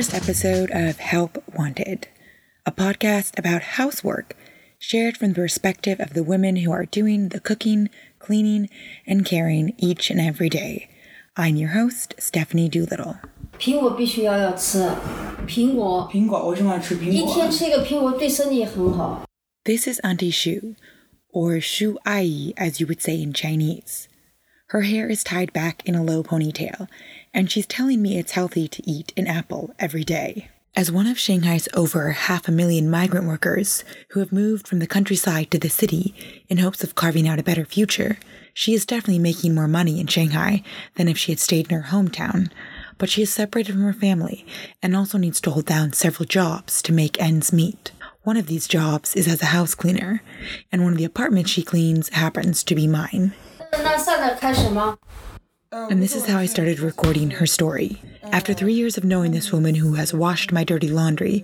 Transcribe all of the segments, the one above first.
first episode of Help Wanted, a podcast about housework shared from the perspective of the women who are doing the cooking, cleaning, and caring each and every day. I'm your host, Stephanie Doolittle. 苹果必须要要吃，苹果苹果为什么要吃苹一果？天吃一个苹果对身体很好。 This is Auntie Shu, or Shu Ai as you would say in Chinese. Her hair is tied back in a low ponytail, and she's telling me it's healthy to eat an apple every day. As one of Shanghai's over half a million migrant workers who have moved from the countryside to the city in hopes of carving out a better future, she is definitely making more money in Shanghai than if she had stayed in her hometown. But she is separated from her family and also needs to hold down several jobs to make ends meet. One of these jobs is as a house cleaner, and one of the apartments she cleans happens to be mine. And this is how I started recording her story. After three years of knowing this woman who has washed my dirty laundry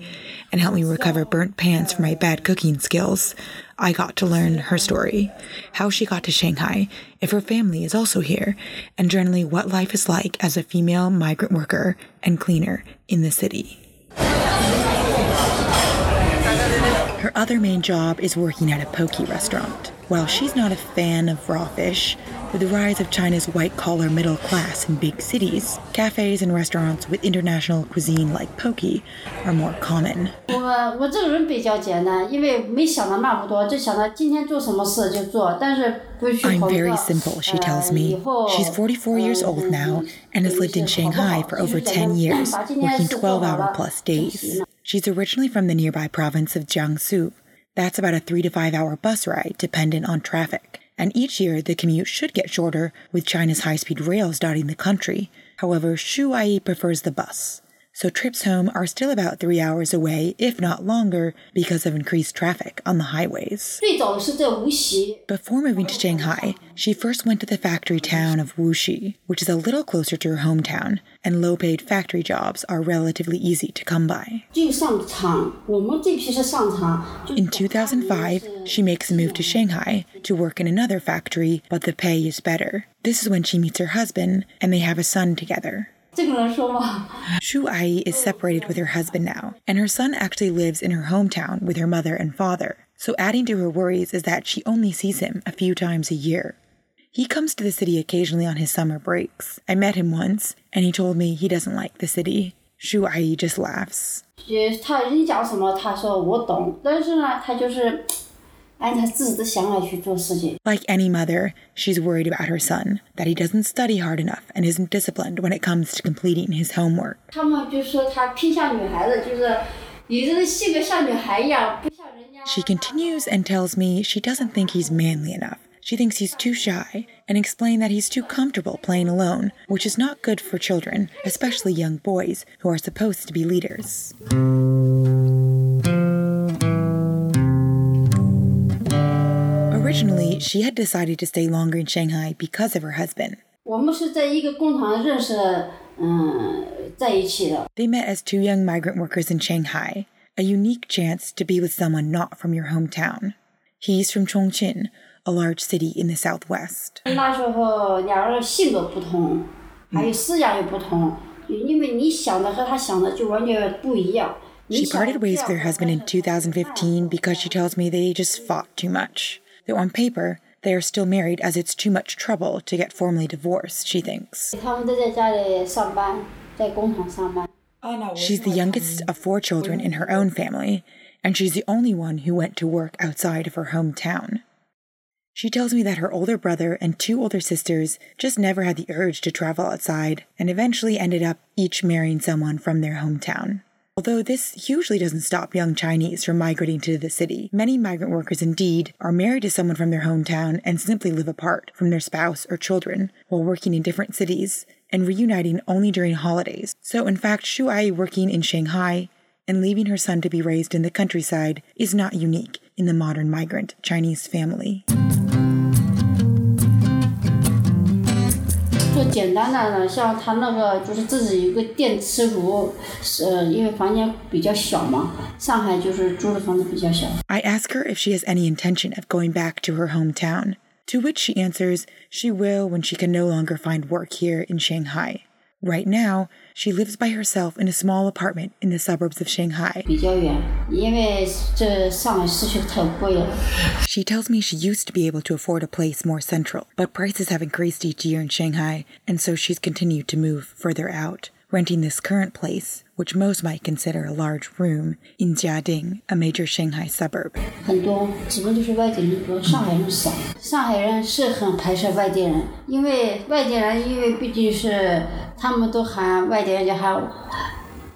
and helped me recover burnt pants from my bad cooking skills, I got to learn her story how she got to Shanghai, if her family is also here, and generally what life is like as a female migrant worker and cleaner in the city. Her other main job is working at a poke restaurant. While she's not a fan of raw fish, with the rise of China's white collar middle class in big cities, cafes and restaurants with international cuisine like poke are more common. I'm very simple, she tells me. She's 44 years old now and has lived in Shanghai for over 10 years, working 12 hour plus days. She's originally from the nearby province of Jiangsu. That's about a three to five hour bus ride, dependent on traffic. And each year, the commute should get shorter with China's high speed rails dotting the country. However, Shu Ai prefers the bus so trips home are still about three hours away, if not longer, because of increased traffic on the highways. Before moving to Shanghai, she first went to the factory town of Wuxi, which is a little closer to her hometown, and low paid factory jobs are relatively easy to come by. In 2005, she makes a move to Shanghai to work in another factory, but the pay is better. This is when she meets her husband, and they have a son together. 这个人说嘛， Shu Ai is separated with her husband now, and her son actually lives in her hometown with her mother and father. So adding to her worries is that she only sees him a few times a year. He comes to the city occasionally on his summer breaks. I met him once, and he told me he doesn't like the city. Shu Ai just laughs. 呃，他人讲什么，他说我懂，但是呢，他就是 Like any mother, she's worried about her son, that he doesn't study hard enough and isn't disciplined when it comes to completing his homework. 他们就说他偏向女孩子，就是你这个性格像女孩一样，不像人家。 She continues and tells me she doesn't think he's manly enough. She thinks he's too shy and explained that he's too comfortable playing alone, which is not good for children, especially young boys who are supposed to be leaders. Originally, she had decided to stay longer in Shanghai because of her husband. They met as two young migrant workers in Shanghai, a unique chance to be with someone not from your hometown. He's from Chongqing, a large city in the southwest. She parted ways with her husband in 2015 because she tells me they just fought too much though on paper, they are still married as it's too much trouble to get formally divorced, she thinks. She's the youngest of four children in her own family, and she's the only one who went to work outside of her hometown. She tells me that her older brother and two older sisters just never had the urge to travel outside and eventually ended up each marrying someone from their hometown. Although this usually doesn't stop young Chinese from migrating to the city, many migrant workers indeed are married to someone from their hometown and simply live apart from their spouse or children while working in different cities and reuniting only during holidays. So, in fact, Shu Ai working in Shanghai and leaving her son to be raised in the countryside is not unique in the modern migrant Chinese family. 做简单的呢，像他那个就是自己有个电磁炉，是呃因为房间比较小嘛，上海就是租的房子比较小。 I ask her if she has any intention of going back to her hometown, to which she answers she will when she can no longer find work here in Shanghai. Right now, she lives by herself in a small apartment in the suburbs of Shanghai. She tells me she used to be able to afford a place more central, but prices have increased each year in Shanghai, and so she's continued to move further out renting this current place, which most might consider a large room, in Jiading, a major Shanghai suburb. 很多基本都是外地人多，上海人少。上海人是很排斥外地人，因为外地人，因为毕竟是他们都喊外地人就喊，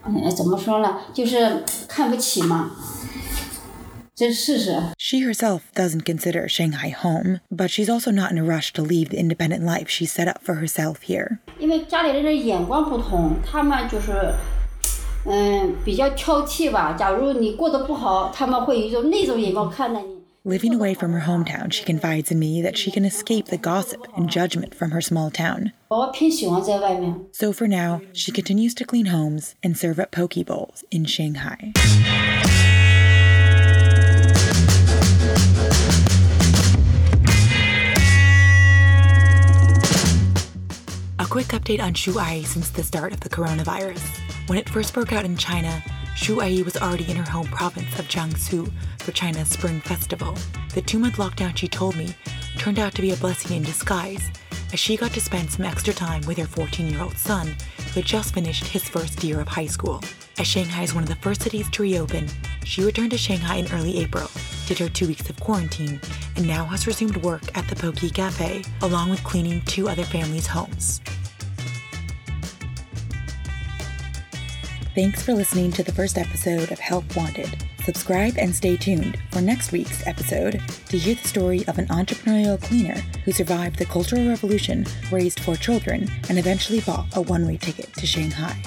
呃，怎么说呢，就是看不起嘛。 这是事实。 She herself doesn't consider Shanghai home, but she's also not in a rush to leave the independent life she set up for herself here. 因为家里人的眼光不同，他们就是，嗯，比较挑剔吧。假如你过得不好，他们会有一种那种眼光看待你。 Living away from her hometown, she confides in me that she can escape the gossip and judgment from her small town. 我偏喜欢在外面。 So for now, she continues to clean homes and serve up poke bowls in Shanghai. Quick update on Shuai since the start of the coronavirus. When it first broke out in China, Shuai was already in her home province of Jiangsu for China's Spring Festival. The two month lockdown, she told me, turned out to be a blessing in disguise, as she got to spend some extra time with her 14 year old son, who had just finished his first year of high school. As Shanghai is one of the first cities to reopen, she returned to Shanghai in early April, did her two weeks of quarantine, and now has resumed work at the Poki Cafe, along with cleaning two other families' homes. Thanks for listening to the first episode of Help Wanted. Subscribe and stay tuned for next week's episode to hear the story of an entrepreneurial cleaner who survived the Cultural Revolution, raised four children, and eventually bought a one way ticket to Shanghai.